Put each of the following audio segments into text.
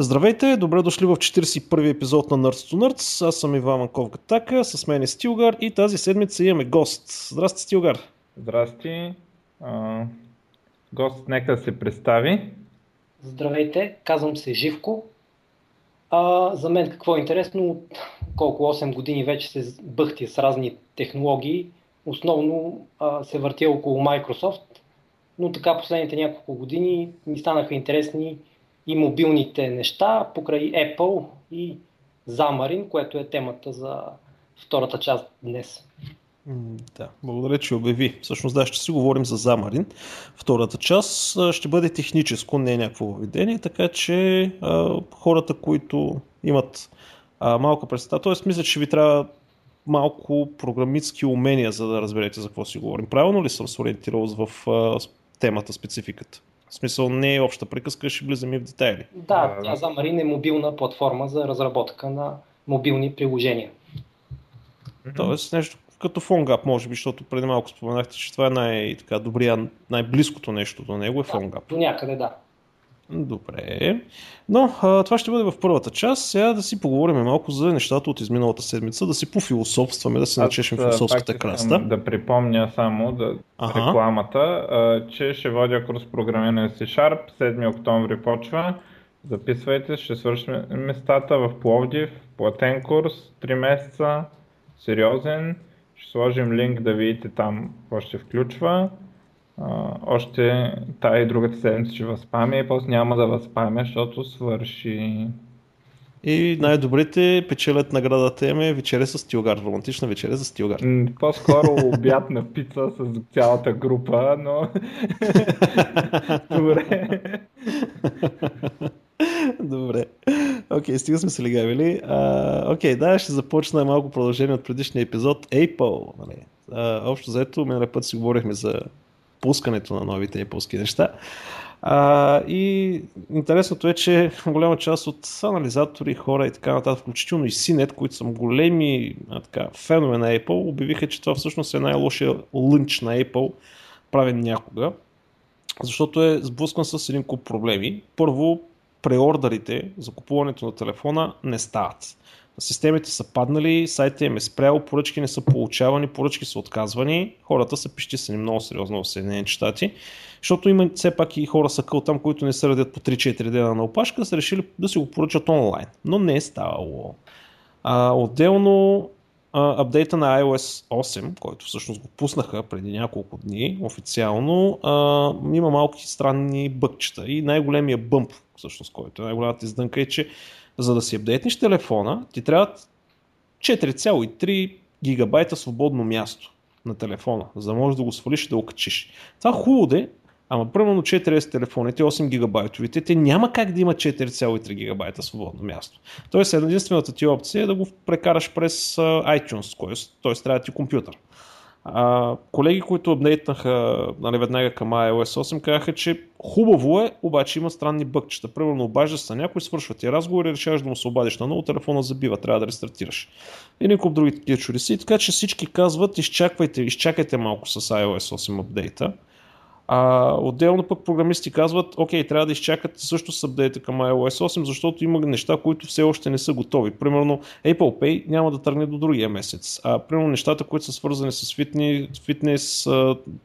Здравейте, добре дошли в 41-и епизод на Nerds to Nerds. Аз съм Иван Манков Гатака, с мен е Стилгар и тази седмица имаме гост. Здрасти, Стилгар. Здрасти. А, гост, нека се представи. Здравейте, казвам се Живко. А, за мен какво е интересно, колко 8 години вече се бъхти с разни технологии. Основно а, се въртя около Microsoft, но така последните няколко години ми станаха интересни и мобилните неща покрай Apple и Xamarin, което е темата за втората част днес. Да, благодаря, че обяви. Всъщност да, ще си говорим за Замарин. Втората част ще бъде техническо, не е някакво въведение, така че а, хората, които имат а, малка представа, т.е. мисля, че ви трябва малко програмистски умения, за да разберете за какво си говорим. Правилно ли съм се ориентирал в а, темата, спецификата? В смисъл не е обща приказка, ще влизаме в детайли. Да, тя за Марин е мобилна платформа за разработка на мобилни приложения. Тоест нещо като PhoneGap, може би, защото преди малко споменахте, че това е най-добрия, най-близкото нещо до него е PhoneGap. Да, до някъде, да. Добре. Но а, това ще бъде в първата част. Сега да си поговорим малко за нещата от изминалата седмица, да си пофилософстваме, да се начешем философската краста. Да припомня само да, ага. рекламата, а, че ще водя курс програмиране C Sharp, 7 октомври почва. Записвайте, ще свършим местата в Пловдив, платен курс, 3 месеца, сериозен. Ще сложим линк да видите там какво ще включва. Още тая и другата седмица ще възпаме и после няма да възпаме, защото свърши. И най-добрите печелят наградата им е вечеря с Стилгар, романтична вечеря за Стилгар. По-скоро обяд на пица с цялата група, но... Добре. Добре. Окей, okay, стига сме се лигавили. Окей, okay, да, ще започна малко продължение от предишния епизод. Apple. Нали? Uh, общо заето, миналия път си говорихме за пускането на новите Apple неща. А, и интересното е, че голяма част от анализатори, хора и така нататък, включително и CNET, които са големи а, така, фенове на Apple, обявиха, че това всъщност е най-лошия лънч на Apple, правен някога, защото е сблъскан с един куп проблеми. Първо, преордерите за купуването на телефона не стават. Системите са паднали, сайтът им е спрял, поръчки не са получавани, поръчки са отказвани, хората са пищисани много сериозно в Съединените щати, защото има все пак и хора са къл там, които не се радят по 3-4 дена на опашка, са решили да си го поръчат онлайн, но не е ставало. А, отделно а, апдейта на iOS 8, който всъщност го пуснаха преди няколко дни официално, а, има малки странни бъкчета. И най-големия бъмп, всъщност, който е най-голямата издънка е, че за да си апдейтнеш телефона, ти трябва 4,3 гигабайта свободно място на телефона, за да можеш да го свалиш и да го качиш. Това хубаво де, ама примерно 4S телефоните, 8 гигабайтовите, те няма как да има 4,3 гигабайта свободно място. Тоест единствената ти опция е да го прекараш през iTunes, т.е. трябва ти компютър. А, колеги, които апдейтнаха нали, веднага към iOS 8, казаха, че хубаво е, обаче има странни бъкчета. Примерно обажда се на някой, свършва ти разговор и решаваш да му се обадиш на ново, телефона забива, трябва да рестартираш. И никой други такива чудеси. Така че всички казват, изчаквайте, изчакайте малко с iOS 8 апдейта. А отделно пък програмисти казват, окей, трябва да изчакат също с апдейта към iOS 8, защото има неща, които все още не са готови. Примерно Apple Pay няма да тръгне до другия месец. А примерно нещата, които са свързани с фитнес, фитнес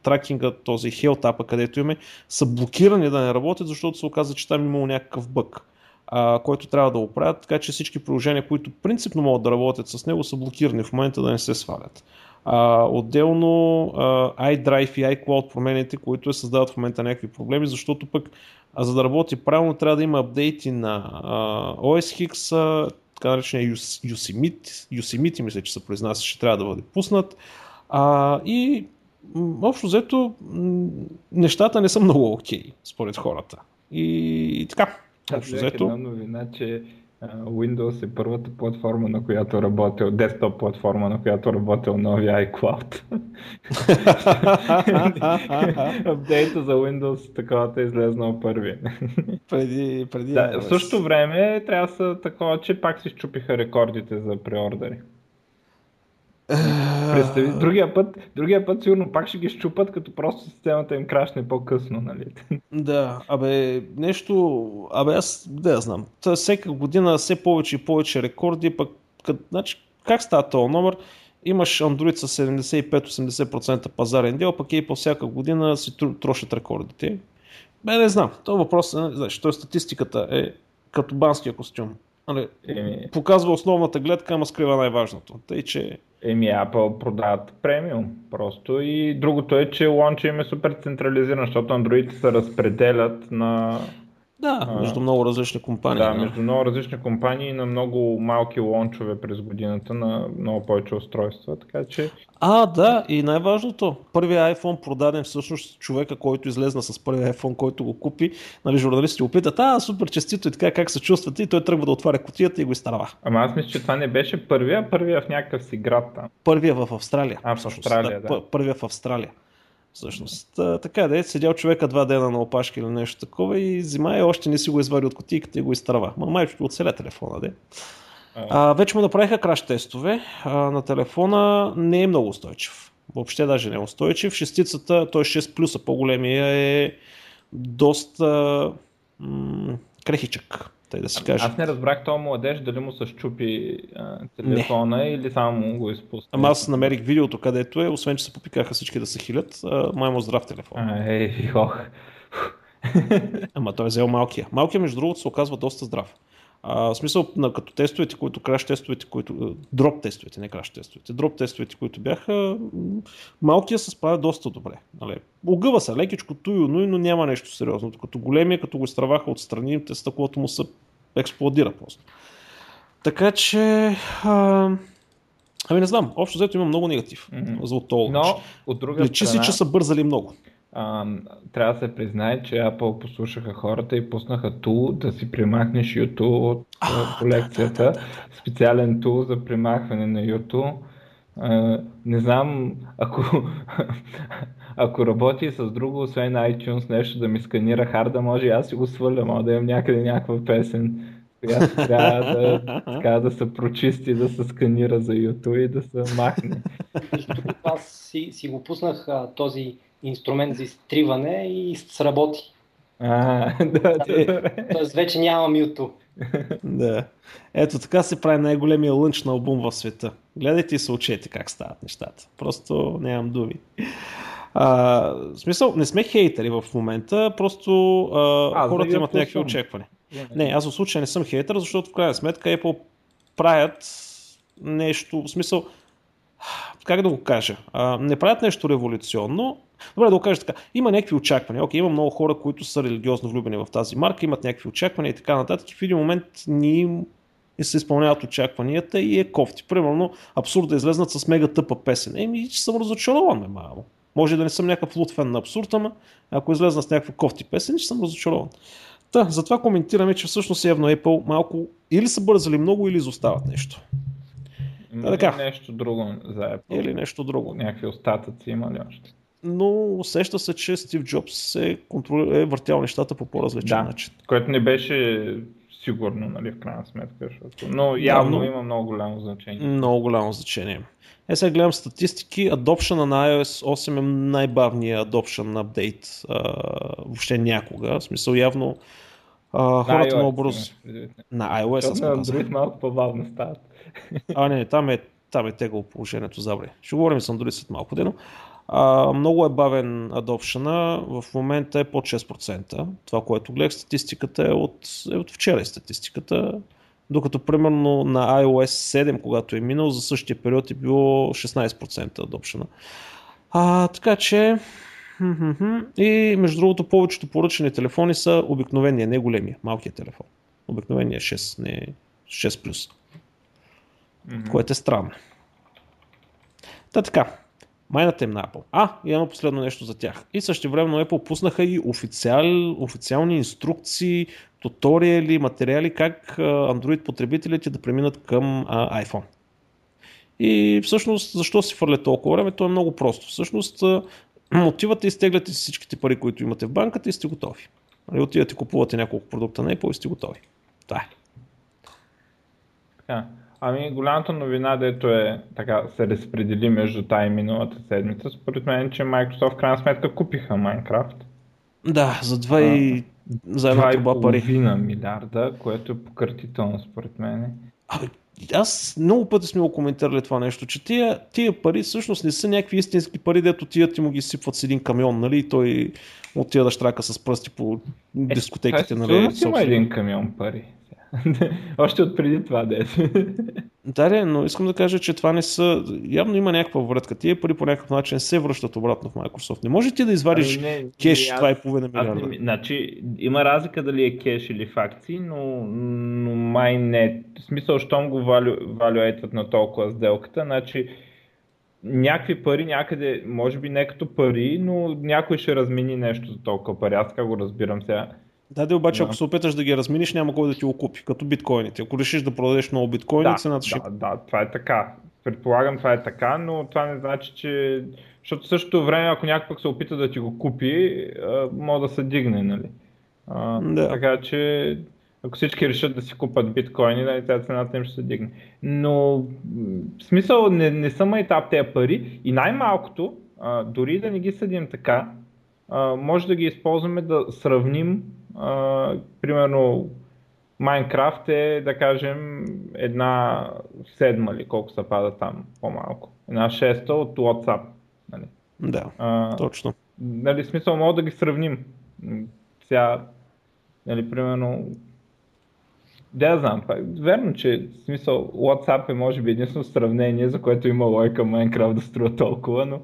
тракинга, този Health App, където имаме, са блокирани да не работят, защото се оказа, че там имало някакъв бък а, който трябва да оправят, така че всички приложения, които принципно могат да работят с него, са блокирани в момента да не се свалят. А, отделно а, iDrive и iCloud промените, които създават в момента някакви проблеми, защото пък а за да работи правилно трябва да има апдейти на а, OS X, така наречения Yosemite, Yosemite мисля, че се произнася, че трябва да бъде пуснат. А, и общо взето нещата не са много окей, okay, според хората. И, и така, общо взето. Една новина, че Windows е първата платформа, на която работил, десктоп платформа, на която работил новия iCloud. Апдейта за Windows таковата е излезнал първи. преди, преди да, в същото време трябва да са такова, че пак си щупиха рекордите за преордери. Представи, другия път, другия път сигурно пак ще ги щупат, като просто системата им крашне по-късно, нали? Да, абе, нещо, абе аз, да я знам, Та, всека година все повече и повече рекорди, пък, къд, значи, как става този номер? Имаш Android с 75-80% пазарен дел, пък и по всяка година си трошат рекордите. Бе, не знам, този въпрос, е, знаеш, той статистиката е като банския костюм. Али, Еми... Показва основната гледка, ама скрива най-важното. Тъй, че... Еми, Apple продават премиум просто и другото е, че лонча им е супер централизиран, защото Android се разпределят на да, между много различни компании. Да, между много различни компании на много малки лончове през годината на много повече устройства. Така че... А, да, и най-важното, първият iPhone продаден всъщност човека, който излезна с първия iPhone, който го купи, нали, журналисти го питат, а, супер честито и така, как се чувствате, и той тръгва да отваря котията и го изтарва. Ама аз мисля, че това не беше първия, първия в някакъв си град там. Първия в Австралия. А, в Австралия, да. да. Първия в Австралия. Всъщност, така да е, седял човека два дена на опашки или нещо такова и зима и още не си го извади от котийката и го изтърва. Ма майчето оцеля телефона, де. А, вече му направиха краш тестове. А, на телефона не е много устойчив. Въобще даже не е устойчив. Шестицата, той 6 плюса, по-големия е доста м- крехичък тъй да си каже. Аз не разбрах този младеж дали му се щупи а, телефона не. или само го изпусна. Ама аз намерих видеото където е, освен че се попикаха всички да се хилят, май му здрав телефон. А, ей, ох. Ама той е взел малкия. Малкия, между другото, се оказва доста здрав. А, в смисъл, на, като тестовете, които краш тестовете, които. Дроп тестовете, не краш тестовете. Дроп тестовете, които бяха, малкия се справя доста добре. Нали. Огъва се лекичко, туй, но няма нещо сериозно. Като големия, като го изтраваха отстрани, те стъклото му се експлодира просто. Така че. А... Ами не знам, общо взето има много негатив mm-hmm. за от Но, от друга Лечи страна... си, че са бързали много а, трябва да се признае, че Apple послушаха хората и пуснаха тул да си примахнеш YouTube от а, колекцията. Да, да, да. Специален тул за примахване на YouTube. А, не знам, ако, ако работи с друго, освен iTunes, нещо да ми сканира харда, може и аз си го сваля, мога да имам някъде някаква песен, която трябва да, така, да се прочисти, да се сканира за YouTube и да се махне. Аз си, си го пуснах този инструмент за изтриване и сработи. А, да, да. Тоест вече нямам YouTube. да. Ето така се прави най-големия лънч на албум в света. Гледайте и се учете как стават нещата. Просто нямам думи. А, в смисъл, не сме хейтери в момента, просто а, а, хората имат някакви очаквания. Не, аз в случая не съм хейтер, защото в крайна сметка Apple правят нещо, в смисъл, как да го кажа, а, не правят нещо революционно. Добре да го кажа така, има някакви очаквания. Окей, има много хора, които са религиозно влюбени в тази марка, имат някакви очаквания и така нататък. И в един момент ни и се изпълняват очакванията и е кофти. Примерно, абсурд да излезнат с мега тъпа песен. Еми, че съм разочарован, ме мамо. Може да не съм някакъв лут фен на абсурд, ама ако излезна с някаква кофти песен, ще съм разочарован. Та, затова коментираме, че всъщност явно Apple малко или са бързали много, или изостават нещо. Да, така. нещо друго за Apple. Или нещо друго. Някакви остатъци има ли още? Но усеща се, че Стив Джобс е, контрол... е въртял нещата по по-различен да, начин. Което не беше сигурно, нали, в крайна сметка. Защото... Но явно да, но... има много голямо значение. Много голямо значение. Е, сега гледам статистики. Adoption на iOS 8 е най-бавният adoption апдейт въобще някога. В смисъл явно а, хората много бързо... На iOS. На Android малко по-бавно стават. А, не, там е, там е тегло положението, забре. Ще говорим с Android след малко дено. А, много е бавен адопшена, в момента е под 6%. Това, което гледах, статистиката е от, е от вчера е статистиката, докато примерно на iOS 7, когато е минал, за същия период е било 16% адопшена. А, така че и между другото повечето поръчани телефони са обикновения, не големия, малкия телефон. Обикновения 6, не 6 плюс. Mm-hmm. Което е странно. Та така, майната им на Apple. А, и едно последно нещо за тях. И също време Apple пуснаха и официал, официални инструкции, туториали, материали как Android потребителите да преминат към а, iPhone. И всъщност, защо си фърля толкова време? То е много просто. Всъщност, мотивате, изтегляте си всичките пари, които имате в банката и сте готови. И отивате, купувате няколко продукта на Apple и сте готови. Това е. Така. Ами голямата новина, дето е така се разпредели между тая и миналата седмица, според мен, че Microsoft в крайна сметка купиха Minecraft. Да, за 2 и... за една труба пари. милиарда, което е пократително според мен. Абе, аз много пъти сме го коментирали това нещо, че тия, тия пари всъщност не са някакви истински пари, дето тия ти му ги сипват с един камион, нали, и той отива да штрака с пръсти по дискотеките, е, нали. Има един камион пари. Още от преди това да е. Да, но искам да кажа, че това не са... Явно има някаква врътка. Тия пари по някакъв начин се връщат обратно в Microsoft. Не може ти да извадиш ами не, кеш не, 2,5 милиарда. Не, значи, има разлика дали е кеш или в акции, но, но май не. В смисъл, щом го валю, валюейтват на толкова сделката, значи някакви пари някъде, може би не като пари, но някой ще размени нещо за толкова пари. Аз така го разбирам сега. Да, да, обаче, да. ако се опиташ да ги разминиш, няма кой да ти го купи, като биткоините. Ако решиш да продадеш много биткоини, да, цената ще... Да, да, това е така. Предполагам, това е така, но това не значи, че... Защото същото време, ако някой пък се опита да ти го купи, може да се дигне, нали? А, да. Така че, ако всички решат да си купат биткоини, нали, тази цената им ще се дигне. Но, в смисъл, не, не са етап тези пари и най-малкото, а, дори да не ги съдим така, а, може да ги използваме да сравним а, примерно Майнкрафт е, да кажем, една седма ли, колко се пада там, по-малко. Една шеста от WhatsApp. Нали? Да, а, точно. Нали, смисъл, мога да ги сравним. Сега, нали, примерно, да, знам. Верно, че в смисъл WhatsApp е може би единствено сравнение, за което има лойка Minecraft да струва толкова, но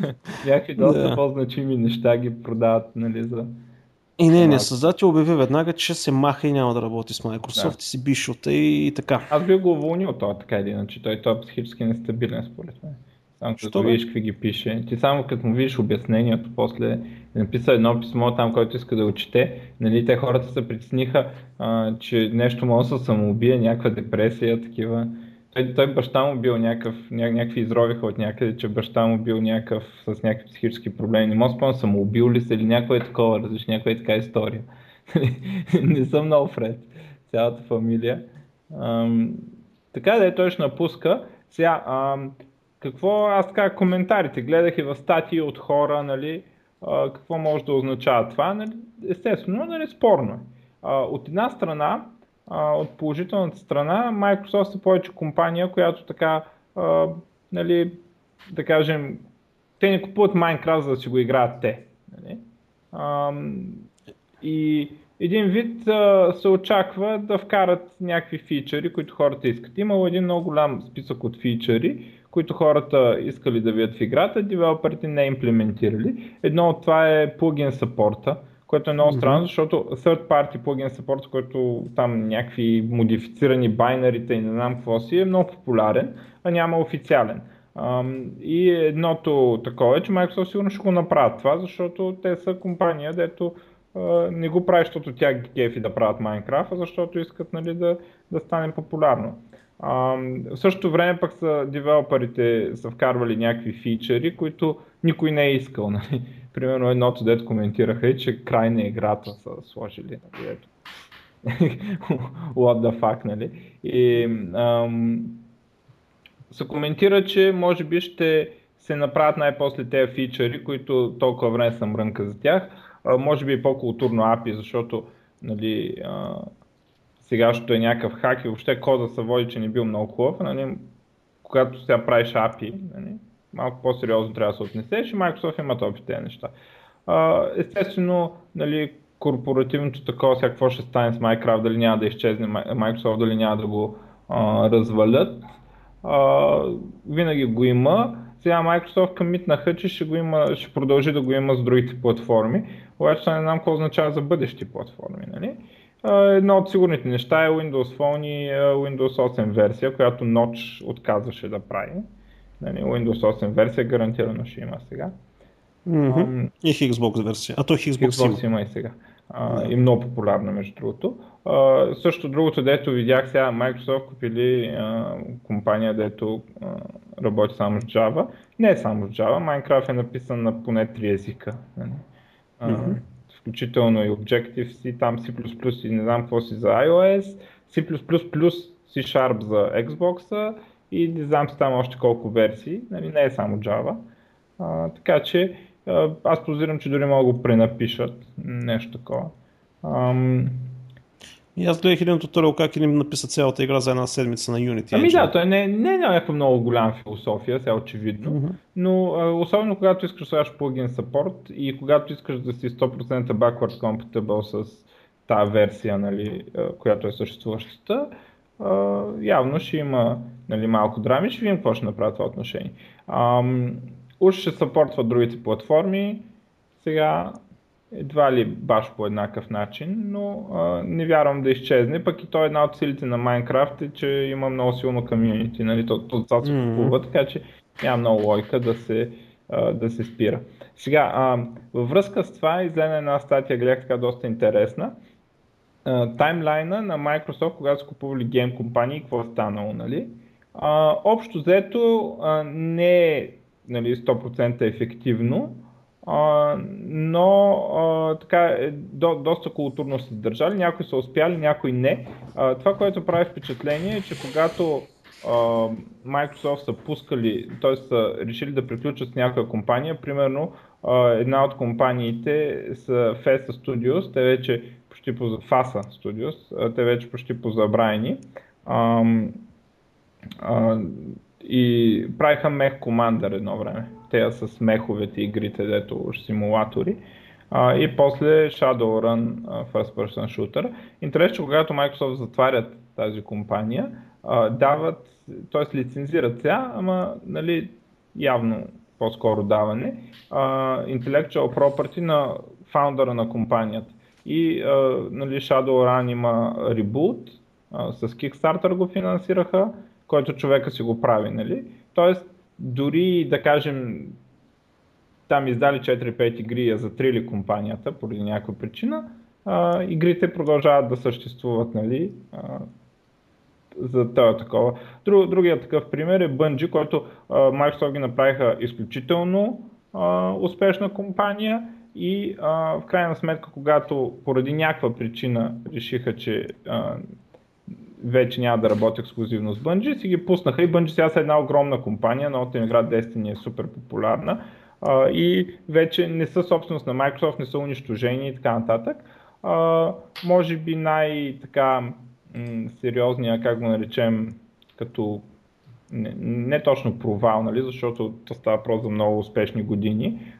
някакви доста да. по-значими неща ги продават нали, за, и не, не, създател обяви веднага, че се маха и няма да работи с Microsoft да. и си бишота и, и така. Аз бих го уволнил това така или иначе. Той, той е психически нестабилен според мен. Само като видиш какви ги пише. Ти само като му видиш обяснението, после е написа едно писмо там, който иска да учите, нали, те хората се притесниха, а, че нещо може да се самоубие, някаква депресия, такива. Той, той баща му бил някакъв, ня, някакви изровиха от някъде, че баща му бил някакъв с някакви психически проблеми. Не мога да спомня самоубил ли се или някаква е такова, различна, някаква е така история. не съм много фред, цялата фамилия. Ам, така да е, той ще напуска. Сега, ам, какво аз така коментарите, гледах и в статии от хора, нали, а, какво може да означава това, нали, естествено, нали, спорно е. От една страна, от положителната страна, Microsoft е повече компания, която така, а, нали, да кажем, те не купуват Minecraft, за да си го играят те. Нали? А, и един вид а, се очаква да вкарат някакви фичъри, които хората искат. Имало един много голям списък от фичъри, които хората искали да видят в играта, девелоперите не имплементирали. Едно от това е плагин саппорта, което е много странно, защото third party plugin support, който там някакви модифицирани байнерите и не знам какво си, е много популярен, а няма официален. И едното такова е, че Microsoft сигурно ще го направят това, защото те са компания, дето не го прави, защото тя ги кефи да правят Minecraft, а защото искат нали, да, да стане популярно. в същото време пък са девелоперите са вкарвали някакви фичери, които никой не е искал. Нали примерно едното дет коментираха и, че край на играта са сложили. Нали, ето. What the fuck, нали? И ам, се коментира, че може би ще се направят най-после тези фичъри, които толкова време съм мрънка за тях. А, може би по-културно API, защото нали, а, сегашното е някакъв хак и въобще кода се води, че не бил много хубав. Нали, когато сега правиш API, нали, малко по-сериозно трябва да се отнесеш и Microsoft имат опит тези неща. естествено, нали, корпоративното такова, сега какво ще стане с Minecraft, дали няма да изчезне Microsoft, дали няма да го а, развалят. А, винаги го има. Сега Microsoft къмитнаха, че ще, го има, ще продължи да го има с другите платформи, обаче не знам какво означава за бъдещи платформи. Нали? Едно от сигурните неща е Windows Phone и Windows 8 версия, която Notch отказваше да прави. Нали, Windows 8 версия гарантирано ще има сега. Mm-hmm. Um, и Xbox версия. А то Xbox, Xbox има и сега. Uh, yeah. И много популярна между другото. Uh, също другото, дето видях сега, Microsoft купили uh, компания, дето uh, работи само с Java. Не само с Java, Minecraft е написан на поне 3 езика. Uh, mm-hmm. Включително и Objective-C, там C++ и не знам какво си за iOS, C++, C-Sharp за Xbox и не знам там още колко версии, нали, не е само Java. А, така че аз позирам, че дори могат да го пренапишат, нещо такова. Ам... И аз гледах един туториал как им написат цялата игра за една седмица на Unity. Ами да, той не, не е някаква много голяма философия, сега очевидно, mm-hmm. но а, особено когато искаш да слагаш плагин support и когато искаш да си 100% backward compatible с тази версия, нали, която е съществуващата, а, явно ще има нали, малко драми, ще видим какво ще направят това отношение. Ам, уж ще съпортва другите платформи, сега едва ли баш по еднакъв начин, но а, не вярвам да изчезне, пък и то е една от силите на Майнкрафт е, че има много силно комьюнити, нали, то, то, то се купува, така че няма много лойка да се, а, да се спира. Сега, а, във връзка с това излезе една статия, гледах така доста интересна, таймлайна на Microsoft, когато са купували гейм компании, какво е станало, нали? А, общо взето а, не е нали, 100% ефективно, а, но а, така, е, до, доста културно са държали, някои са успяли, някои не. А, това, което прави впечатление е, че когато а, Microsoft са пускали, т.е. са решили да приключат с някоя компания, примерно а, една от компаниите са Festa Studios, те вече почти по FASA Studios, те вече почти позабравени. И правиха мех командър едно време. Те с меховете игрите, дето симулатори. И после Shadowrun First Person Shooter. Интересно, когато Microsoft затварят тази компания, дават, т.е. лицензират сега, ама нали, явно по-скоро даване, а, intellectual property на фаундъра на компанията. И а, нали, Shadowrun има ребут, а, с Kickstarter го финансираха, който човека си го прави. Нали? Тоест, дори да кажем, там издали 4-5 игри и затрили компанията поради някаква причина, а, игрите продължават да съществуват нали, а, за това такова. Друг, другия такъв пример е Bungie, който а, Microsoft ги направиха изключително а, успешна компания и а, в крайна сметка, когато поради някаква причина решиха, че а, вече няма да работи ексклюзивно с Bungie, си ги пуснаха и Bungie сега са една огромна компания, новата им игра Destiny е супер популярна а, и вече не са собственост на Microsoft, не са унищожени и така нататък. А, може би най-така сериозния, как го наречем, като не, не точно провал, нали, защото то става просто за много успешни години.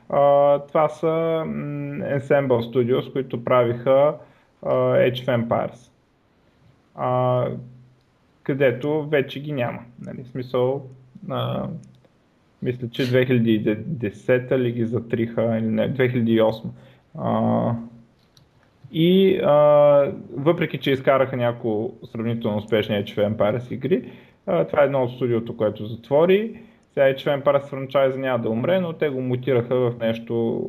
Това са Ensemble Studios, които правиха а, of Empires където вече ги няма. Нали? В смисъл, а, мисля, че 2010 ли ги затриха, или не, 2008. А, и а, въпреки, че изкараха няколко сравнително успешни Age of Empires игри, а, това е едно от студиото, което затвори. Сега Age of Empires франчайза няма да умре, но те го мутираха в нещо,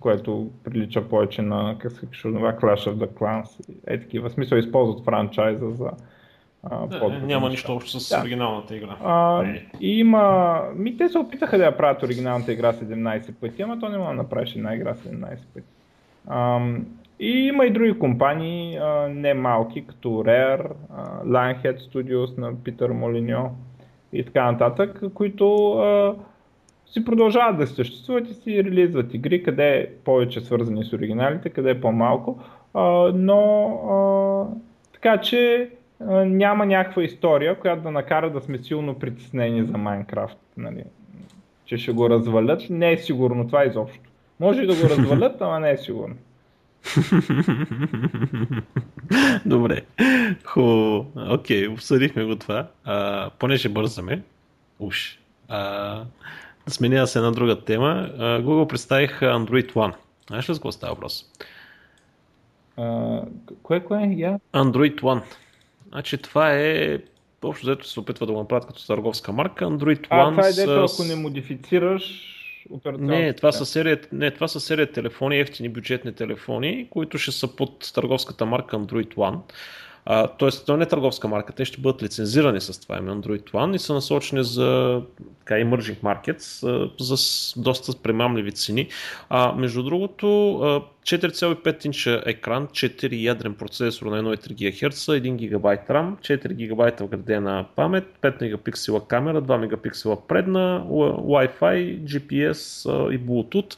което прилича повече на, как се казва, това Clash of the Clans. Е такива. В смисъл използват франчайза за а, да, няма нищо общо с да. оригиналната игра. А, и има... Ми, те се опитаха да я правят оригиналната игра 17 пъти, ама то не мога да направиш една игра 17 пъти. А, и има и други компании, а, не малки, като Rare, а, Lionhead Studios на Питър Молиньо и така нататък, които а, си продължават да съществуват и си релизват игри, къде е повече свързани с оригиналите, къде е по-малко, а, но а, така че а, няма някаква история, която да накара да сме силно притеснени за Майнкрафт, нали? че ще го развалят. Не е сигурно това изобщо. Може и да го развалят, ама не е сигурно. Добре. Ху, окей, обсъдихме го това. А, понеже бързаме, уж. А, Сменя се една друга тема. Google представих Android One. Знаеш ли с какво става въпрос? Кое, кое? Yeah. Android One. Значи това е общо взето се опитва да го направят като търговска марка. Android One. А, това е дето, с... ако не модифицираш не това, са серия, не, това са серия телефони, ефтини бюджетни телефони, които ще са под търговската марка Android One. А, тоест, то не е търговска марка, те ще бъдат лицензирани с това име Android One и са насочени за така, emerging markets а, за доста премамливи цени. А, между другото, 4,5 инча екран, 4 ядрен процесор на 1,3 ГГц, 1 ГБ RAM, 4 ГБ вградена памет, 5 мегапиксела камера, 2 мегапиксела предна, Wi-Fi, GPS и Bluetooth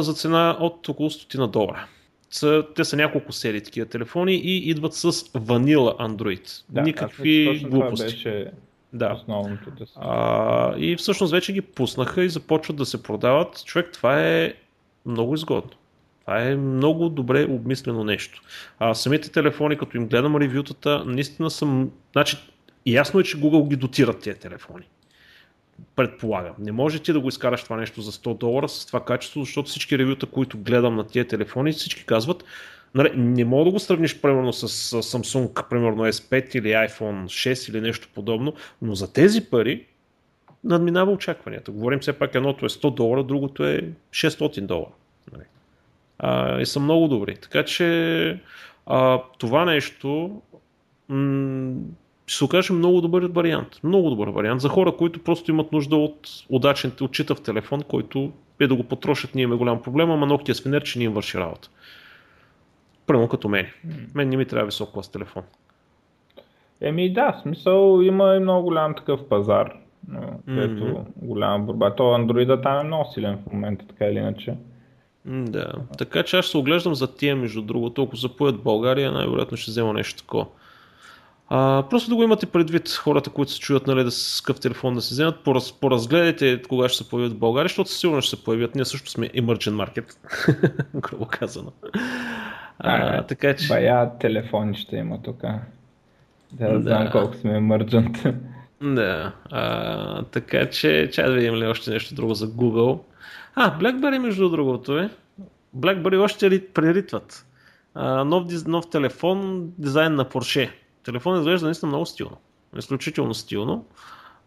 за цена от около 100 долара са, те са няколко серии такива телефони и идват с ванила Android. Да, Никакви глупости. Това беше да. основното. Да а, и всъщност вече ги пуснаха и започват да се продават. Човек, това е много изгодно. Това е много добре обмислено нещо. А самите телефони, като им гледам ревютата, наистина съм... Значи, ясно е, че Google ги дотират тези телефони предполагам. Не може ти да го изкараш това нещо за 100 долара с това качество, защото всички ревюта, които гледам на тия телефони, всички казват, нали, не мога да го сравниш примерно с Samsung, примерно S5 или iPhone 6 или нещо подобно, но за тези пари надминава очакванията. Говорим все пак едното е 100 долара, другото е 600 долара. Нали. А, и са много добри. Така че а, това нещо м- ще се окаже много добър вариант. Много добър вариант за хора, които просто имат нужда от удачен, от читав телефон, който е да го потрошат, ние имаме голям проблем, ама ногтия свинер, че ни им върши работа. Първо като мен. Мен не ми трябва висок клас телефон. Еми да, смисъл има и много голям такъв пазар, където mm-hmm. голяма борба. То Android там е много силен в момента, така или иначе. Да, така че аз ще се оглеждам за тия, между другото, ако запоят България, най-вероятно ще взема нещо такова. А, просто да го имате предвид хората, които се чуят нали, да с какъв телефон да се вземат, пораз, поразгледайте кога ще се появят в България, защото сигурно ще се появят. Ние също сме emerging market, грубо казано. А, а, така че... Бая телефони ще има тук. Да, да, знам колко сме emergent. Да, а, така че, чай да видим ли още нещо друго за Google. А, BlackBerry между другото е. BlackBerry още преритват. А, нов, нов телефон, дизайн на Porsche. Телефон изглежда наистина много стилно. Изключително стилно.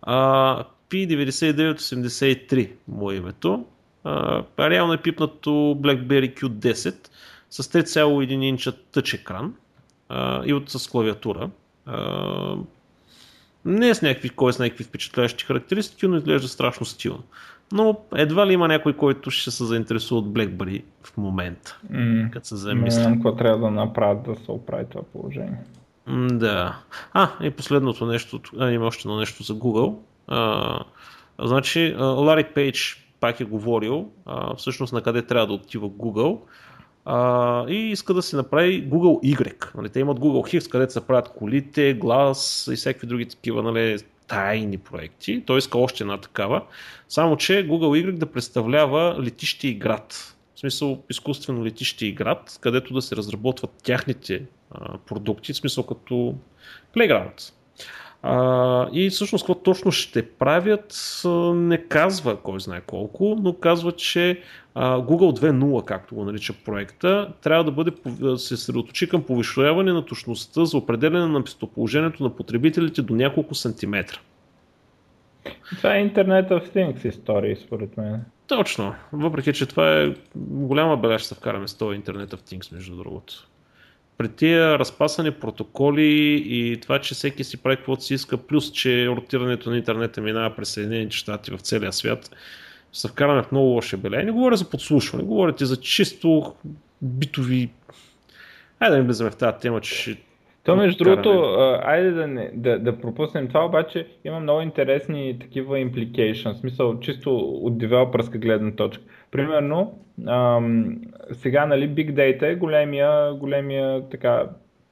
А, P9983 му е името. А, реално е пипнато BlackBerry Q10 с 3,1 инча тъч екран а, и от с клавиатура. А, не е с някакви, кой е с някакви впечатляващи характеристики, но изглежда страшно стилно. Но едва ли има някой, който ще се заинтересува от BlackBerry в момента, mm. като се замисли. Не знам какво трябва да направят да се оправи това положение. Да. А, и последното нещо, а, има още едно нещо за Google. А, значи, Ларик Пейдж пак е говорил а, всъщност на къде трябва да отива Google а, и иска да се направи Google Y. Нали, те имат Google X, където се правят колите, глас и всякакви други такива нали, тайни проекти. Той иска още една такава. Само, че Google Y да представлява летище и град. В смисъл изкуствено летище и град, където да се разработват тяхните продукти, в смисъл като Playground. А, и всъщност какво точно ще правят не казва кой знае колко, но казва, че а, Google 2.0, както го нарича проекта, трябва да бъде се съсредоточи към повишаване на точността за определене на местоположението на потребителите до няколко сантиметра. Това е Internet of Things история, според мен. Точно. Въпреки, че това е голяма бележка, вкараме с този Internet of Things, между другото при тия разпасани протоколи и това, че всеки си прави каквото си иска, плюс, че ротирането на интернета минава през Съединените щати в целия свят, се вкараме в много лоши беле. Не говоря за подслушване, говорите за чисто битови... Айде да не влизаме в тази тема, че ще то между другото, айде да, не, да, да пропуснем това, обаче има много интересни такива implications, в смисъл чисто от девелопърска гледна точка. Примерно, ам, сега нали Big Data е големия, големия така,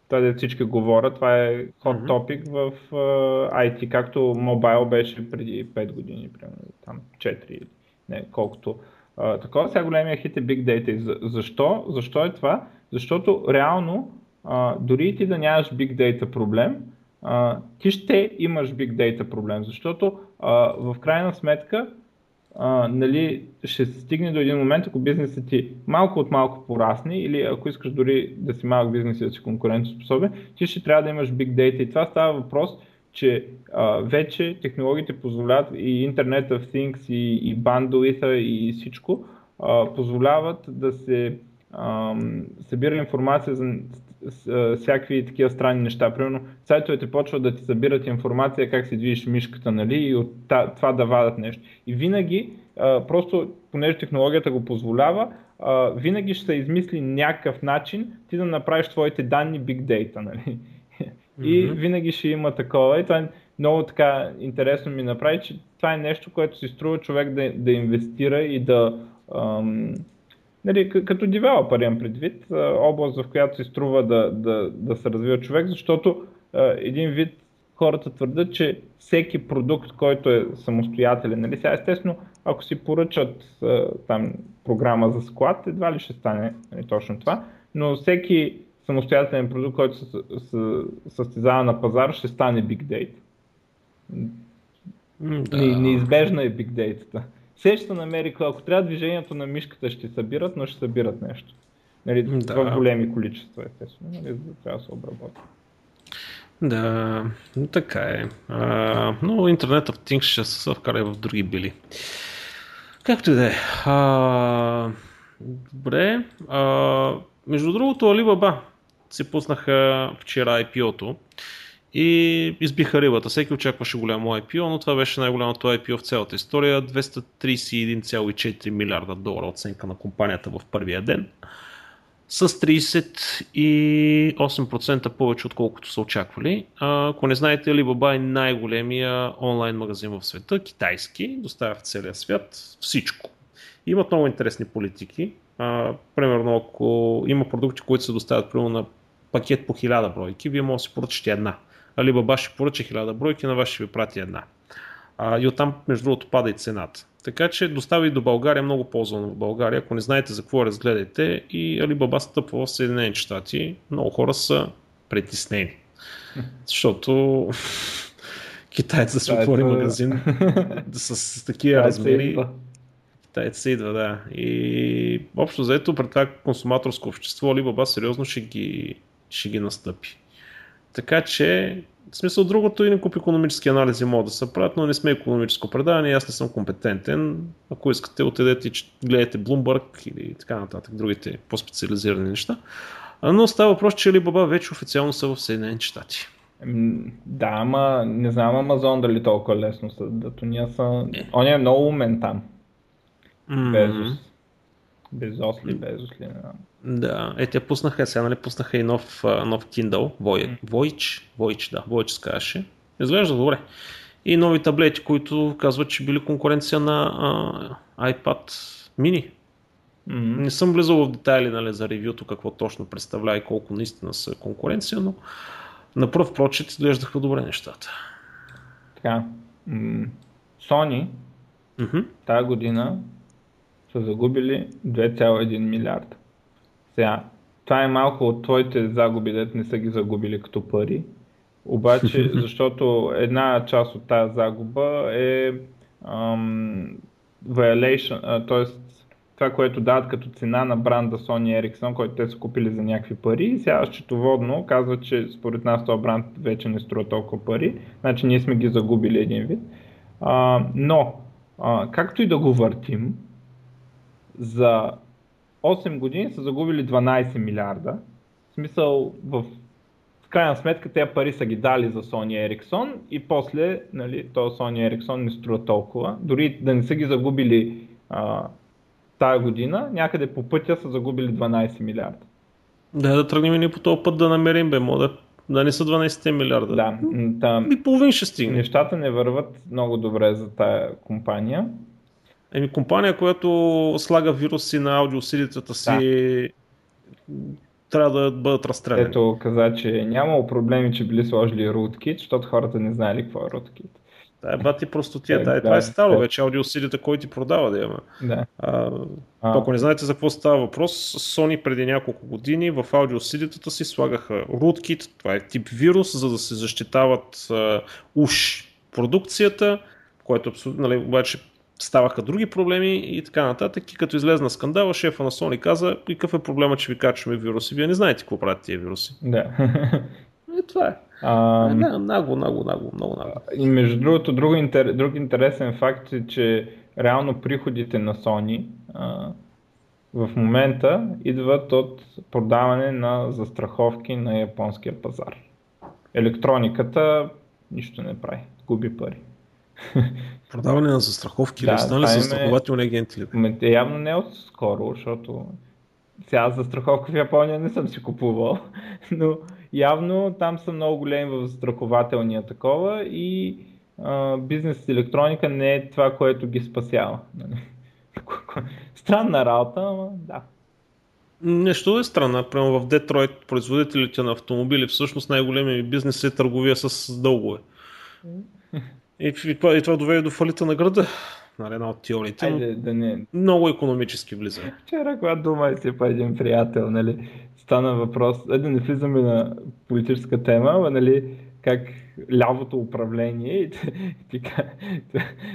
това всички говорят, това е hot topic в uh, IT, както Mobile беше преди 5 години, примерно, там 4 или не, колкото. Uh, такова сега големия хит е Big Data. Защо? Защо е това? Защото реално а, дори ти да нямаш Big Data проблем, а, ти ще имаш Big Data проблем, защото а, в крайна сметка а, нали, ще се стигне до един момент, ако бизнесът ти малко от малко порасне или ако искаш дори да си малък бизнес и да си конкурентоспособен, ти ще трябва да имаш Big Data. И това става въпрос, че а, вече технологиите позволяват и Internet of Things и, и bandwidth и всичко а, позволяват да се а, събира информация за всякакви такива странни неща. Примерно, сайтовете почват да ти събират информация как се движиш мишката, нали, и от това да вадат нещо. И винаги, просто понеже технологията го позволява, винаги ще се измисли някакъв начин ти да направиш твоите данни big data, нали. И mm-hmm. винаги ще има такова. И това е много така интересно ми направи, че това е нещо, което си струва човек да, да инвестира и да, ам, нали, като девелопър имам предвид, област, в която се струва да, да, да се развива човек, защото един вид хората твърдят, че всеки продукт, който е самостоятелен, нали, сега естествено, ако си поръчат там програма за склад, едва ли ще стане нали, точно това, но всеки самостоятелен продукт, който се, състезава на пазар, ще стане Big Data. Да. Неизбежна е Big Сеща на Америка, ако трябва движението на мишката ще събират, но ще събират нещо. Нали, да. В големи количества, естествено. Нали, трябва да се обработи. Да, така е. А, но интернет of Things ще се вкара в други били. Както и да е. Добре. А, между другото, Alibaba се пуснаха вчера IPO-то и избиха рибата. Всеки очакваше голямо IPO, но това беше най-голямото IPO в цялата история. 231,4 милиарда долара оценка на компанията в първия ден. С 38% повече отколкото са очаквали. Ако не знаете, Alibaba е най-големия онлайн магазин в света, китайски, доставя в целия свят всичко. Имат много интересни политики. Примерно, ако има продукти, които се доставят примерно на пакет по 1000 бройки, вие може да си поръчате една. Alibaba ще поръча 1000 бройки, на вас ще ви прати една. А, и оттам, между другото, пада и цената. Така че достави до България много ползвано в България. Ако не знаете за какво разгледате и Alibaba стъпва в Съединените щати, много хора са притеснени. Защото китаец да си отвори магазин с, с такива размери. Китаец се идва, да. И общо заето пред това консуматорско общество Alibaba сериозно ще ги, ще ги настъпи. Така че, в смисъл другото и куп економически анализи могат да се правят, но не сме економическо предаване, аз не съм компетентен. Ако искате, отидете и гледате Bloomberg или така нататък, другите по-специализирани неща. Но става въпрос, че Alibaba вече официално са в Съединените щати. Да, ама не знам Амазон дали толкова лесно са. Дато ние са... Е. Он е много умен там. Mm-hmm. Безос. Безос ли, Безос ли, не знам. Да, е, те пуснаха, сега нали пуснаха и нов, нов Kindle, Voyage, Voyage, Voyage, да, Voyage се казваше. Изглежда добре. И нови таблети, които казват, че били конкуренция на а, iPad mini. Mm-hmm. Не съм влизал в детайли нали, за ревюто, какво точно представлява и колко наистина са конкуренция, но на пръв прочет изглеждаха добре нещата. Така. Sony mm-hmm. тази година са загубили 2,1 милиарда. Сега, това е малко от твоите загуби, дете не са ги загубили като пари. Обаче, защото една част от тази загуба е um, violation, т.е. това, което дават като цена на бранда Sony Ericsson, който те са купили за някакви пари. И сега счетоводно казва, че според нас този бранд вече не струва толкова пари. Значи ние сме ги загубили един вид. А, но, а, както и да го въртим, за 8 години са загубили 12 милиарда. В смисъл, в, в крайна сметка, тези пари са ги дали за Sony Ericsson и после, нали, то Sony Ericsson не струва толкова. Дори да не са ги загубили а, тая година, някъде по пътя са загубили 12 милиарда. Да, да тръгнем и по този път да намерим, бе, мода да не са 12 милиарда. Да. Там, и половин ще стигне. Нещата не върват много добре за тая компания. Еми, компания, която слага вируси на аудиосилитата си, да. трябва да бъдат разстреляни. Ето каза, че нямало проблеми, че били сложили rootkit, защото хората не знаели какво е rootkit. Да, е бати просто тия. Да, това е стало вече, аудиосилите, кой ти продава да има. Да. А, а, ако не знаете за какво става въпрос, Sony преди няколко години в аудиосилитата си слагаха rootkit, това е тип вирус, за да се защитават а, уж продукцията, което абсолютно, нали, обаче ставаха други проблеми и така нататък. И като излезна скандала, шефа на Sony каза, какъв е проблема, че ви качваме вируси? Вие не знаете какво правят тия вируси. Да. И това е. А, е, много, много, много, много, много. И между другото, друг, интер, друг интересен факт е, че реално приходите на Sony а, в момента идват от продаване на застраховки на японския пазар. Електрониката нищо не прави, губи пари. Продаване на застраховки да, ли? Стана ли застрахователни агенти ли? Явно не от скоро, защото сега застраховка в Япония не съм си купувал, но явно там са много големи в застрахователния такова и а, бизнес електроника не е това, което ги спасява. Странна работа, но да. Нещо е странно. Прямо в Детройт производителите на автомобили всъщност най-големият бизнес е търговия с дългове. И, и, това, и това доведе до фалита на града. Нали, една от теориите. Айде, да не... Много економически влиза. Вчера, когато думах си по един приятел, нали, стана въпрос, да не влизаме на политическа тема, а нали, как лявото управление и ти,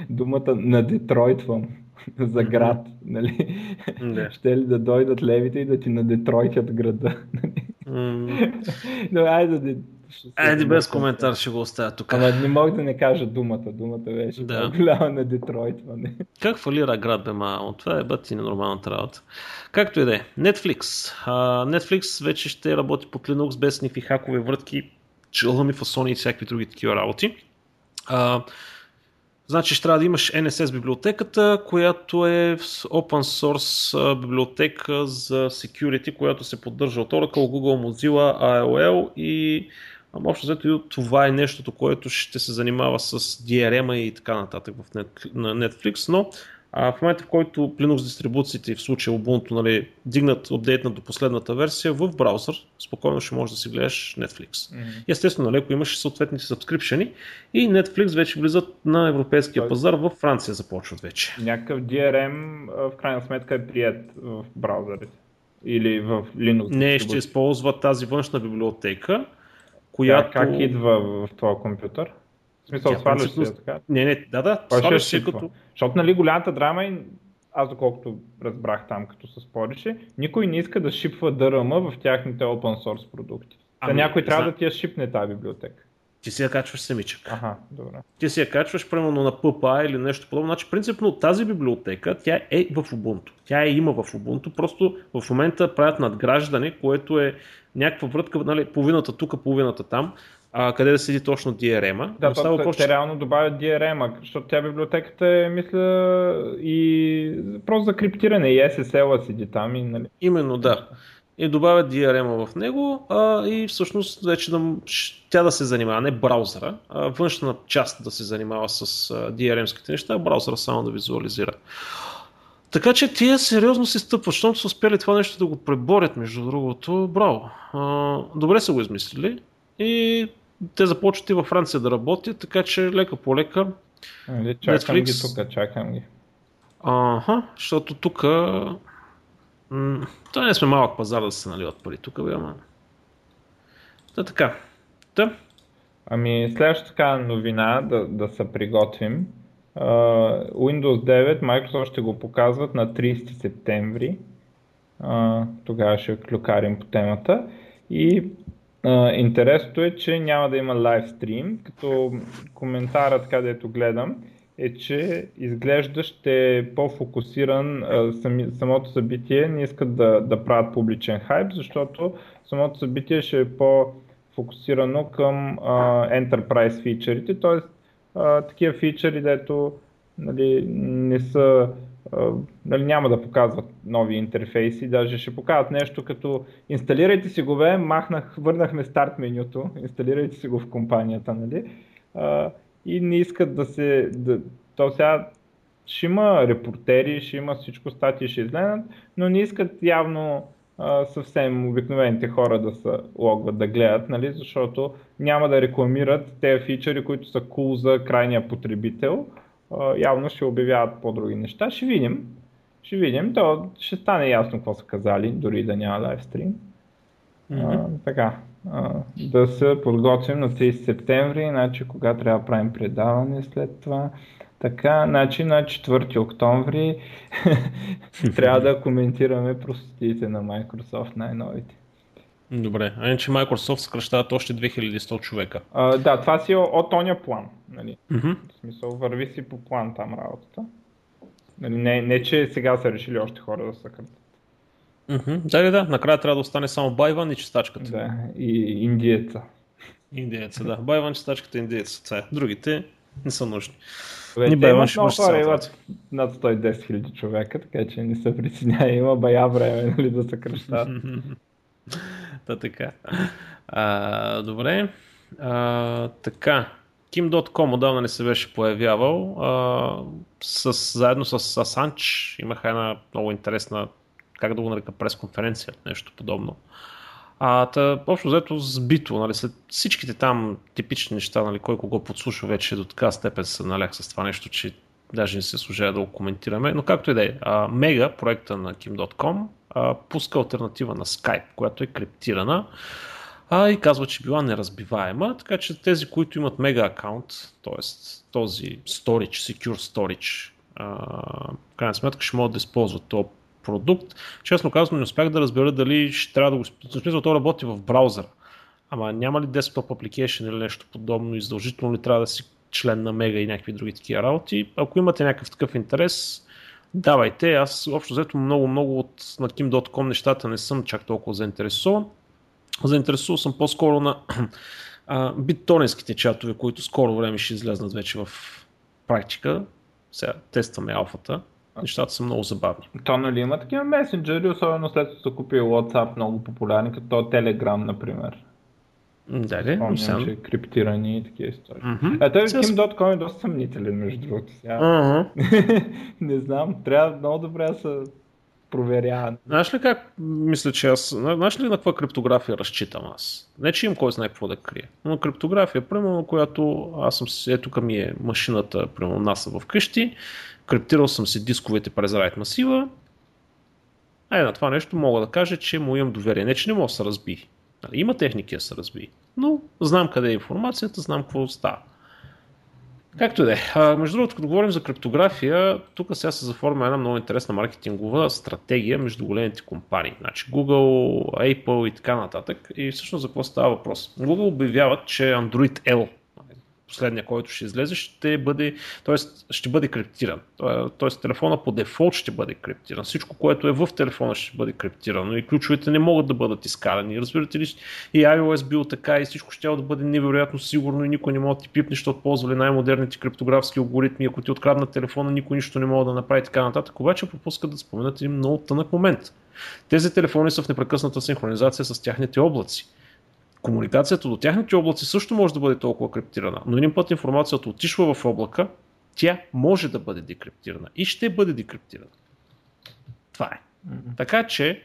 думата на Детройтвам за град, нали? Да. Ще ли да дойдат левите и да ти надетройтят града? Mm. Но айде да Айде без коментар ще го оставя тук. Ама не мога да не кажа думата. Думата беше да. голяма на Детройт. Не. Как фалира град бе мамо? Това е бъти ненормалната работа. Както и да е. Netflix. Uh, Netflix вече ще работи под Linux без никакви хакове вратки, чълъми, фасони и всякакви други такива работи. Uh, Значи ще трябва да имаш NSS библиотеката, която е open source библиотека за security, която се поддържа от Oracle, Google, Mozilla, AOL и общо взето това е нещото, което ще се занимава с DRM и така нататък в Netflix, но а в момента, в който Linux дистрибуциите, в случая Ubuntu, нали, дигнат апдейтна до последната версия в браузър, спокойно ще можеш да си гледаш Netflix. Mm-hmm. Естествено, леко имаш съответните сабскрипшени и Netflix вече влизат на европейския Той... пазар, в Франция започват вече. Някакъв DRM в крайна сметка е прият в браузърите или в Linux. Не, ще използва тази външна библиотека, която... Как, как идва в твоя компютър? В смисъл, сваляш си така? Не, не, да, да, сваляш си като... Защото, нали, голямата драма и аз доколкото разбрах там, като се спорише, никой не иска да шипва DRM в тяхните open source продукти. Ами, някой трябва да ти я шипне тази библиотека. Ти си я качваш самичък. Ага, добре. Ти си я качваш примерно на PPA или нещо подобно. Значи, принципно тази библиотека, тя е в Ubuntu. Тя е има в Ubuntu, просто в момента правят надграждане, което е някаква врътка, нали, половината тук, половината там а, къде да седи точно DRM-а. Да, става въпрос, те, че... реално добавят DRM-а, защото тя библиотеката е, мисля, и просто за криптиране, и SSL-а седи там. И, нали... Именно, да. И добавят DRM-а в него а, и всъщност вече да, тя да се занимава, не браузъра, а външна част да се занимава с DRM-ските неща, а браузъра само да визуализира. Така че тия сериозно се стъпват, защото са успели това нещо да го преборят, между другото, браво. А, добре са го измислили и те започват и във Франция да работят, така че лека по лека. Али, чакам Netflix... ги тук, чакам ги. Ага, защото тук м- това не сме малък пазар да се наливат пари тук, бе, ама. Да, така. Да. Ами, следващата така новина, да, да се приготвим. Uh, Windows 9, Microsoft ще го показват на 30 септември. Uh, тогава ще клюкарим по темата. И Uh, интересното е, че няма да има лайвстрим, като коментарът, където гледам, е, че изглежда ще е по-фокусиран сами, самото събитие, не искат да, да правят публичен хайп, защото самото събитие ще е по-фокусирано към uh, enterprise фичерите, т.е. Такива фичери, дето нали, не са нали, няма да показват нови интерфейси, даже ще покажат нещо като инсталирайте си го, бе, махнах, върнахме старт менюто, инсталирайте си го в компанията, нали? А, и не искат да се... Да, то сега ще има репортери, ще има всичко, статии ще изгледат, но не искат явно а, съвсем обикновените хора да се логват да гледат, нали? защото няма да рекламират тези фичери, които са cool за крайния потребител, явно ще обявяват по-други неща. Ще видим. Ще видим. То ще стане ясно какво са казали, дори да няма лайвстрим. Mm-hmm. А, така. А, да се подготвим на 30 септември, значи кога трябва да правим предаване след това. Така, значи на 4 октомври трябва да коментираме простотиите на Microsoft най-новите. Добре, а иначе Microsoft съкръщават още 2100 човека. А, да, това си е от оня план. Нали? Mm-hmm. В смисъл, върви си по план там работата. Нали, не, не, че сега са решили още хора да съкратят. Mm-hmm. Да, да, да. Накрая трябва да остане само Байван и чистачката. Да, и индиеца. Индиеца, да. Байван, чистачката, индиеца. Това е. Другите не са нужни. Вече Ни Байван ще хора, имат над 110 хиляди човека, така че не се притеснява. Има бая време нали, да се кръщат. да, така. А, добре. А, така. Kim.com отдавна не се беше появявал. А, с, заедно с Асанч имаха една много интересна, как да го нарека, пресконференция, нещо подобно. А, та, общо взето сбито, нали, след всичките там типични неща, нали, кой кого подслушва вече до така степен се наляг с това нещо, че даже не се служава да го коментираме. Но както и да е, Мега, проекта на Kim.com, а, пуска альтернатива на Skype, която е криптирана а, и казва, че била неразбиваема, така че тези, които имат мега аккаунт, т.е. този storage, secure storage, а, в крайна сметка ще могат да използват този продукт. Честно казвам, не успях да разбера дали ще трябва да го... В смисъл, то работи в браузъра. Ама няма ли desktop application или нещо подобно и задължително ли трябва да си член на Мега и някакви други такива работи. Ако имате някакъв такъв интерес, давайте. Аз общо взето много-много от на Kim.com нещата не съм чак толкова заинтересован. Заинтересувал съм по-скоро на биттоненските чатове, които скоро време ще излезнат вече в практика. Сега тестваме алфата. Нещата са много забавни. То нали има такива месенджери, особено след като са купили WhatsApp, много популярни, като Telegram, например. Да, да, Спомням, сам. че крипτирани и такива истории. Mm-hmm. А той Kim.com е доста съмнителен, между другото. Сега. Uh-huh. не знам, трябва много добре да се проверява. Знаеш ли как мисля, че аз... Знаеш ли на каква криптография разчитам аз? Не, че им кой знае какво да крие. Но криптография, примерно, която аз съм. Ето към ми е машината, примерно, NASA вкъщи. Криптирал съм си дисковете през райт масива. Е, на това нещо мога да кажа, че му имам доверие. Не, че не мога да се разби. Нали, има техники да се разби. Но знам къде е информацията, знам какво става. Както да е. Между другото, като говорим за криптография, тук сега се заформя една много интересна маркетингова стратегия между големите компании. Значи Google, Apple и така нататък. И всъщност за какво става въпрос? Google обявяват, че Android L последния, който ще излезе, ще бъде, т.е. ще бъде криптиран. Т.е. телефона по дефолт ще бъде криптиран. Всичко, което е в телефона ще бъде криптирано и ключовете не могат да бъдат изкарани. Разбирате ли, и iOS бил така и всичко ще да бъде невероятно сигурно и никой не може да ти пипне, защото ползвали най-модерните криптографски алгоритми. Ако ти откраднат телефона, никой нищо не може да направи така нататък. Обаче пропускат да споменат един много тънък момент. Тези телефони са в непрекъсната синхронизация с тяхните облаци комуникацията до тяхните облаци също може да бъде толкова криптирана, но един път информацията отишва в облака, тя може да бъде декриптирана и ще бъде декриптирана. Това е. Mm-hmm. Така че,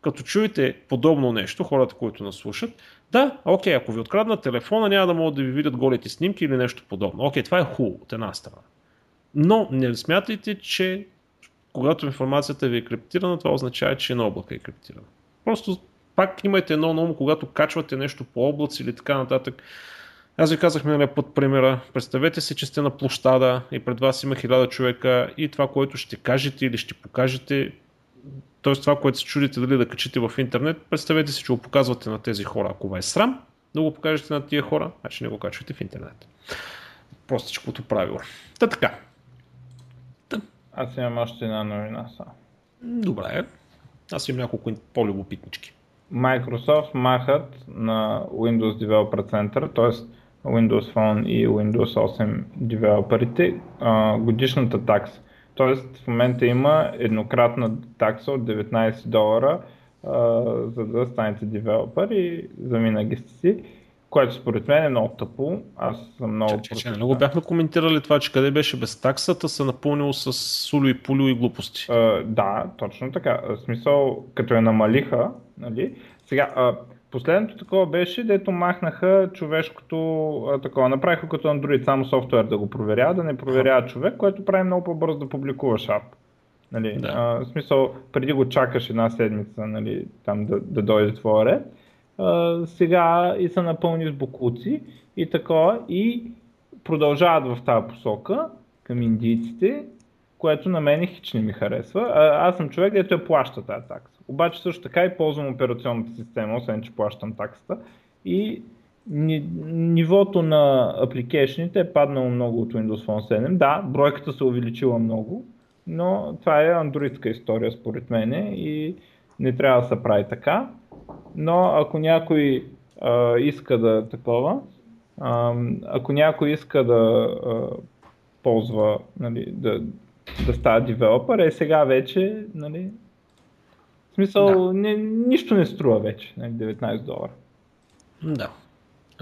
като чуете подобно нещо, хората, които нас слушат, да, окей, ако ви откраднат телефона, няма да могат да ви видят голите снимки или нещо подобно. Окей, това е хубаво от една страна. Но не смятайте, че когато информацията ви е криптирана, това означава, че на облака е криптирана. Просто пак имайте едно на ум, когато качвате нещо по облаци или така нататък. Аз ви казах миналия път примера. Представете си, че сте на площада и пред вас има хиляда човека и това, което ще кажете или ще покажете, т.е. това, което се чудите дали да качите в интернет, представете си, че го показвате на тези хора. Ако ви е срам да го покажете на тия хора, значи не го качвате в интернет. Простичкото правило. Та така. Та. Аз имам още една новина са. Добре. Аз имам няколко по-любопитнички. Microsoft махат на Windows Developer Center, т.е. Windows Phone и Windows 8 девелоперите, годишната такса. Т.е. в момента има еднократна такса от 19 долара, за да станете девелопер и завинаги сте си което според мен е много тъпо. Аз съм много че, че, много бяхме коментирали това, че къде беше без таксата, се напълнило с сулю и пулю и глупости. Uh, да, точно така. В смисъл, като я намалиха, нали? Сега, uh, последното такова беше, дето махнаха човешкото uh, такова. Направиха като Android само софтуер да го проверява, да не проверява човек, което прави много по-бързо да публикуваш ап. Нали? Да. Uh, в смисъл, преди го чакаш една седмица, нали, там да, да дойде твоя ред сега и са напълни с бокуци и такова и продължават в тази посока към индийците, което на мен хич не ми харесва. А, аз съм човек, дето я плаща тази такса. Обаче също така и ползвам операционната система, освен че плащам таксата. И нивото на апликейшните е паднало много от Windows Phone 7. Да, бройката се увеличила много, но това е андроидска история според мен и не трябва да се прави така, но ако някой а, иска да такова, а, ако някой иска да а, ползва, нали, да, да става девелопър, е сега вече, нали, в смисъл, да. не, нищо не струва вече, нали, 19 долара. Да.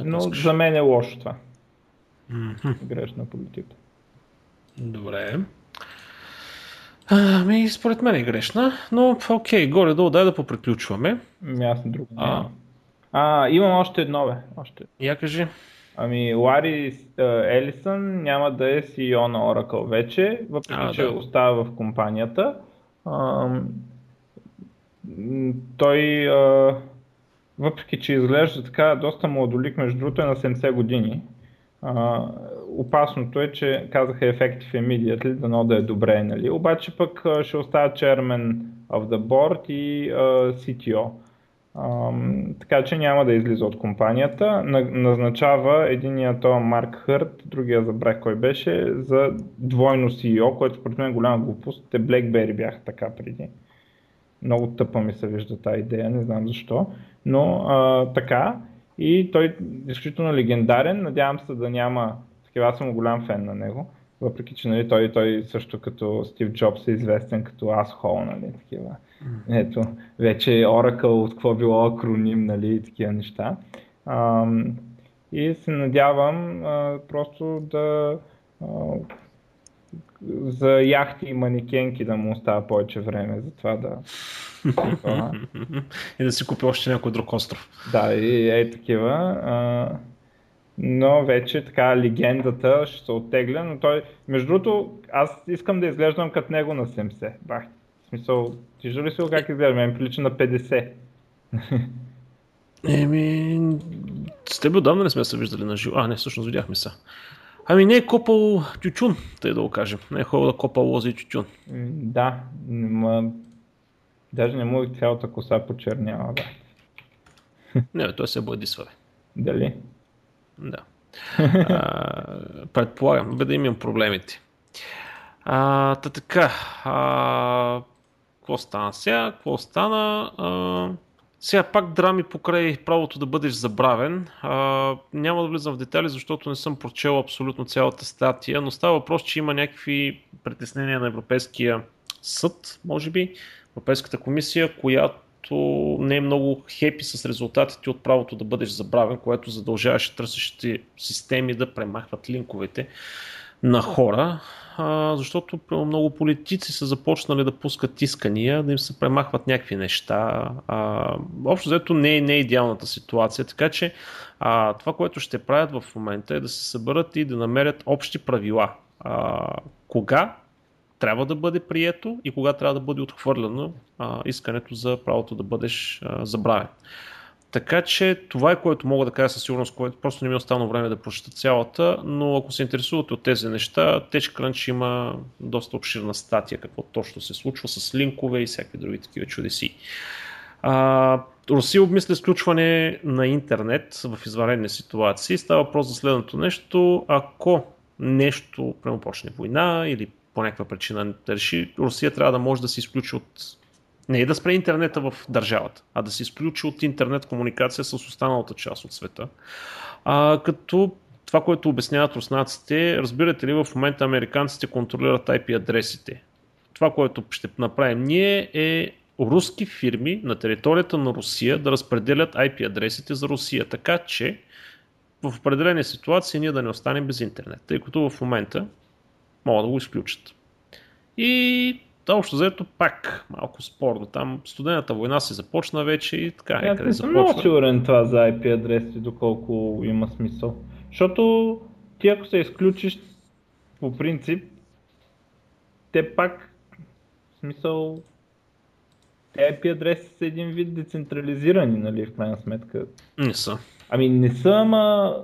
Но за мен е лошо това. Mm-hmm. Грешна политика. Добре. Ами, според мен е грешна, но окей, горе-долу дай да поприключваме. Ами, аз друго а. а, имам още едно, бе. Още. Я кажи. Ами, Лари Елисън няма да е CEO на Oracle вече, въпреки а, че да. остава в компанията. А, той, а, въпреки че изглежда така доста младолик, между другото е на 70 години. А, опасното е, че казаха Effective Immediately, дано да е добре, нали? Обаче пък ще оставя Chairman of the Board и uh, CTO. Um, така че няма да излиза от компанията. Назначава единия това Марк Хърт, другия забрах кой беше, за двойно CEO, което според мен е голяма глупост. Те BlackBerry бяха така преди. Много тъпа ми се вижда тази идея, не знам защо. Но а, така. И той е изключително легендарен. Надявам се да няма такива. Аз съм голям фен на него. Въпреки, че нали, той, той също като Стив Джобс е известен като асхол, нали, такива. Ето, вече Oracle от какво било акроним, нали, и такива неща. А, и се надявам а, просто да а, за яхти и манекенки да му остава повече време за това да и да си купи още някой друг остров. Да, и е такива. А, но вече така легендата ще се оттегля, но той, между другото, аз искам да изглеждам като него на 70. Бах, в смисъл, ти ли си как изглежда? Мен прилича на 50. Еми, с теб отдавна не сме се виждали на живо. А, не, всъщност видяхме се. Ами не е копал тючун, тъй да го кажем. Не е ходил да копа лози и тючун. Да, ма... даже не му цялата коса почернява, да. Не, той се бладисва. Дали? Да. А, предполагам, бе да имам проблемите. А, та така, а, какво стана сега? Какво стана? А, сега пак драми покрай правото да бъдеш забравен. А, няма да влизам в детали, защото не съм прочел абсолютно цялата статия, но става въпрос, че има някакви притеснения на Европейския съд, може би, Европейската комисия, която не е много хепи с резултатите от правото да бъдеш забравен, което задължаваше търсещите системи да премахват линковете на хора, а, защото много политици са започнали да пускат искания, да им се премахват някакви неща. А, общо взето не е, не е идеалната ситуация, така че а, това, което ще правят в момента е да се съберат и да намерят общи правила. А, кога трябва да бъде прието и кога трябва да бъде отхвърлено а, искането за правото да бъдеш а, забравен. Така че това е което мога да кажа със сигурност, което просто не ми е останало време да прочета цялата, но ако се интересувате от тези неща, TechCrunch има доста обширна статия какво точно се случва с линкове и всякакви други такива чудеси. А, Русия обмисля сключване на интернет в извънредни ситуации. Става въпрос за следното нещо. Ако нещо, прямо почне война или по някаква причина реши, Русия трябва да може да се изключи от не е да спре интернета в държавата, а да се изключи от интернет комуникация с останалата част от света. А, като това, което обясняват руснаците, разбирате ли, в момента американците контролират IP адресите. Това, което ще направим ние е руски фирми на територията на Русия да разпределят IP адресите за Русия, така че в определени ситуации ние да не останем без интернет, тъй като в момента могат да го изключат. И да, общо заето пак малко спорно. Там студената война се започна вече и така. Аз не съм много сигурен това за IP адреси, доколко има смисъл. Защото ти ако се изключиш по принцип, те пак в смисъл IP адреси са един вид децентрализирани, нали, в крайна сметка. Не са. Ами не са, ама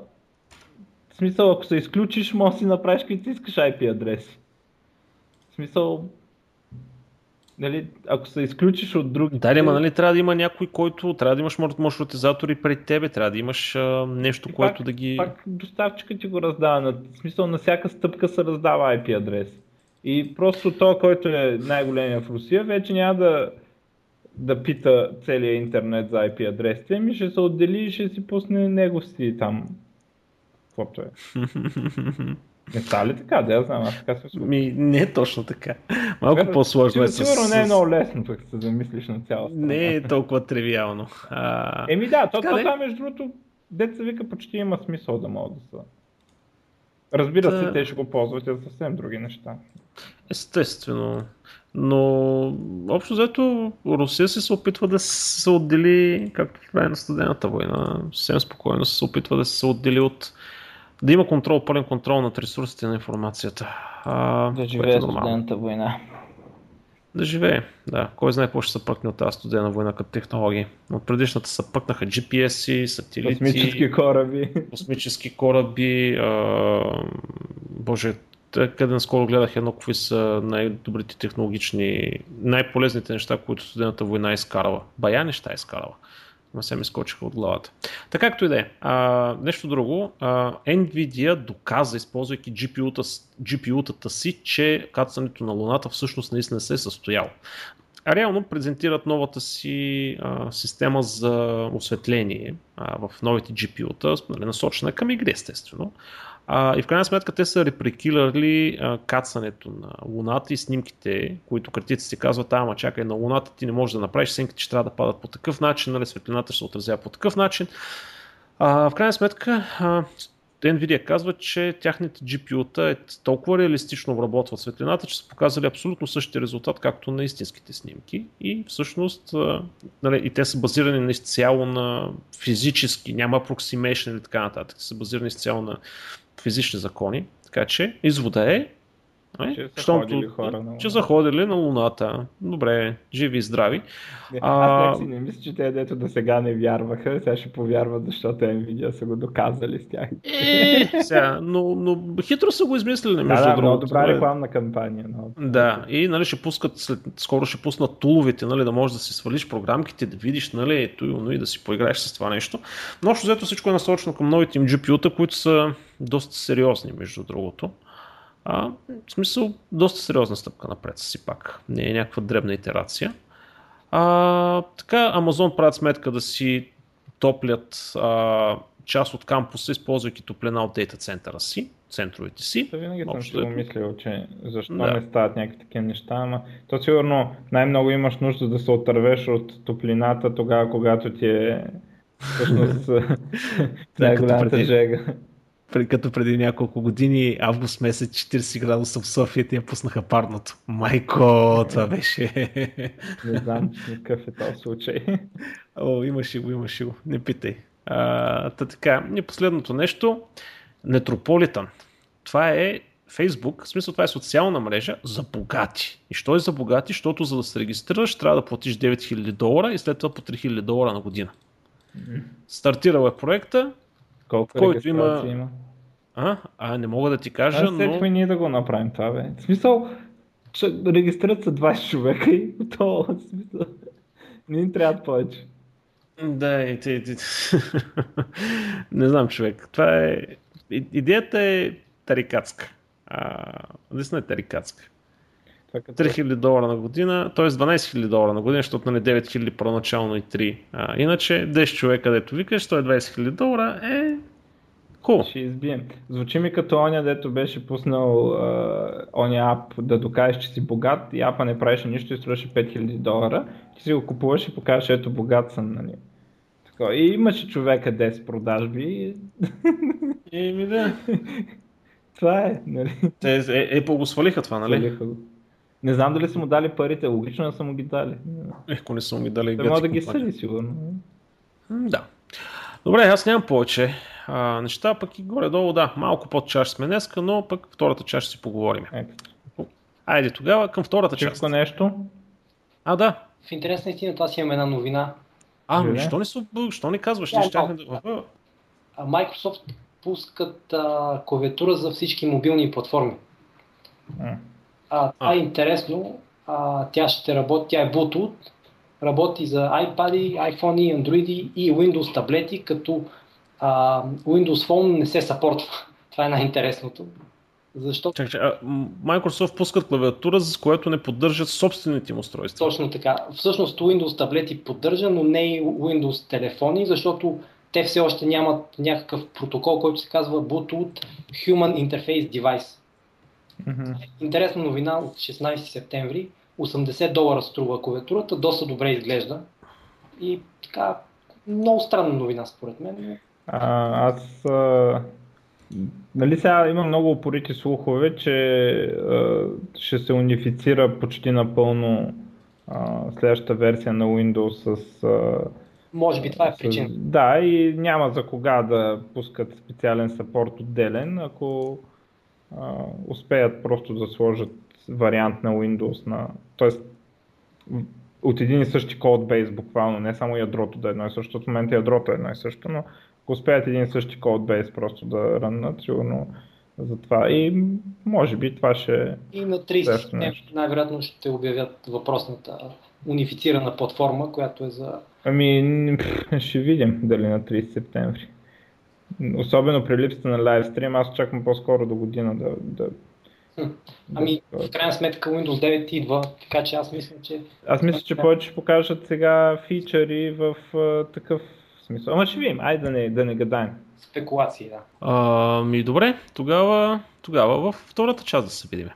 смисъл, ако се изключиш, може да си направиш каквито искаш IP адреси. В смисъл, нали, ако се изключиш от други. Да, ама нали, трябва да има някой, който трябва да имаш маршрутизатори пред тебе, трябва да имаш а, нещо, и което пак, да ги. Пак доставчика ти го раздава. На, в смисъл на всяка стъпка се раздава IP адрес. И просто то, който е най-големия в Русия, вече няма да да пита целият интернет за IP адресите, ми ще се отдели и ще си пусне него си там. Каквото е. Не става ли така? Да, я знам, аз така се случва. Ми, не е точно така. Малко Вер, по-сложно е с... Сигурно не е много лесно, пък се замислиш на цялата. Не е толкова тривиално. А... Еми да, то, това, това между другото, деца вика, почти има смисъл да могат да са. Разбира се, те ще го ползват за съвсем други неща. Естествено. Но общо взето Русия се, се опитва да се отдели, както в края на студената война, съвсем спокойно се опитва да се отдели от да има контрол, пълен контрол над ресурсите на информацията. А, да живее е студената война. Да живее, да. Кой знае какво ще се пъкне от тази студена война като технологии. От предишната се пъкнаха GPS-и, сателити, космически кораби. Космически кораби. А, боже, къде наскоро гледах едно, какви са най-добрите технологични, най-полезните неща, които студената война е изкарала. Бая неща е изкарала. Ма се ми скочиха от главата. Така както и да е. Нещо друго. А, Nvidia доказа, използвайки GPU-та, GPU-тата си, че кацането на Луната всъщност наистина се е състоял. А реално презентират новата си а, система за осветление а, в новите GPU-та, нали, насочена към игри естествено. А, и в крайна сметка те са репрекилали кацането на Луната и снимките, които критиците казват, ама чакай на Луната ти не можеш да направиш, снимките ще трябва да падат по такъв начин, нали, светлината ще се отразява по такъв начин. А, в крайна сметка а, Nvidia казва, че тяхните GPU-та е толкова реалистично обработват светлината, че са показали абсолютно същия резултат, както на истинските снимки. И всъщност нали, и те са базирани на изцяло на физически, няма approximation или така нататък, са базирани изцяло на физични закони. Така че извода е, не? Че са Щом, ходили хора на Че са ходили на Луната. Добре, живи и здрави. Не, аз а... не мисля, че те, дето до сега не вярваха, сега ще повярват, защото Nvidia са го доказали с тях. Е, сега, но, но хитро са го измислили, между да, да, много добра рекламна кампания. Но... Да, и нали, ще пускат, след, скоро ще пуснат туловете, нали, да можеш да си свалиш програмките, да видиш, нали, но и да си поиграеш с това нещо. Но общо взето всичко е насочено към новите им GPU-та, които са доста сериозни, между другото. А, в смисъл, доста сериозна стъпка напред си пак. Не е някаква дребна итерация. А, така, Amazon правят сметка да си топлят а, част от кампуса, използвайки топлина от дейта центъра си, центровете си. Да, винаги съм си го мислил, че защо да. не стават някакви такива неща, ама то сигурно най-много имаш нужда да се отървеш от топлината тогава, когато ти е всъщност най-голямата жега като преди няколко години, август месец, 40 градуса в София, ти я пуснаха парното. Майко, това беше... Не знам какъв е този случай. О, имаше го, имаше го. Не питай. А, та така, и последното нещо. Метрополитън. Това е Фейсбук, в смисъл това е социална мрежа за богати. И що е за богати? Защото за да се регистрираш трябва да платиш 9000 долара и след това по 3000 долара на година. Стартирал е проекта, колко който има... има? А, а, не мога да ти кажа, а, но... ние да го направим това, бе. В смисъл, регистрират се 20 човека и то, в смисъл, не им трябва повече. Да, и ти, ти. не знам, човек. Това е... Идеята е тарикатска. А, наистина е тарикатска. 3000 долара на година, т.е. 12 000 долара на година, защото нали 9000 първоначално и 3. А, иначе 10 човека, дето викаш, 120 000 долара е Cool. Ще избием. Звучи ми като оня, дето беше пуснал а, оня ап да докажеш, че си богат и апа не правеше нищо и струваше 5000 долара. Ти си го купуваш и покажеш, ето богат съм. Нали. Така, и имаше човека 10 продажби. Еми да. това е, нали? Е, е, е, го свалиха това, нали? Свалиха го. Не знам дали са му дали парите, логично да са му ги дали. Ех, не са му ги дали. Може да ги съди, сигурно. Да. Добре, аз нямам повече а, неща, пък и горе-долу, да, малко под чаш сме днеска, но пък втората част ще си поговорим. Е. Айде тогава към втората част. Чисто нещо? А, да. В интерес на истината аз имам една новина. А, ами, що не, що не казваш? Не, щяхме да... Microsoft пускат а, клавиатура за всички мобилни платформи. А, това е интересно. А, тя ще работи, тя е Bluetooth, работи за iPad, iPhone, Android и Windows таблети, като а, Windows Phone не се съпортва. Това е най-интересното. Защото... Чак, чак, а, Microsoft пускат клавиатура, с която не поддържат собствените им устройства. Точно така. Всъщност Windows таблети поддържа, но не и Windows телефони, защото те все още нямат някакъв протокол, който се казва Bluetooth Human Interface Device. Mm-hmm. Интересна новина от 16 септември. 80 долара струва клавиатурата, доста добре изглежда. И така, много странна новина според мен. А, аз а, Нали сега има много упорити слухове, че а, ще се унифицира почти напълно а, следващата версия на Windows с... А, Може би това е причина. Да, и няма за кога да пускат специален сапорт отделен, ако а, успеят просто да сложат вариант на Windows на... Тоест, от един и същи кодбейс буквално, не само ядрото да е едно и също, в момента ядрото е едно и също, но успеят един и същи кодбейс просто да ръннат, сигурно за това. И може би това ще И на 30 не, най-вероятно ще обявят въпросната унифицирана платформа, която е за... Ами, ще видим дали на 30 септември. Особено при липсата на лайвстрим, аз очаквам по-скоро до година да, да Ами, в крайна сметка Windows 9 идва, така че аз мисля, че... Аз мисля, че повече ще покажат сега фичъри в uh, такъв смисъл. Ама ще видим, айде да не, да не гадаем. Спекулации, да. А, ми добре, тогава, тогава във втората част да се видим.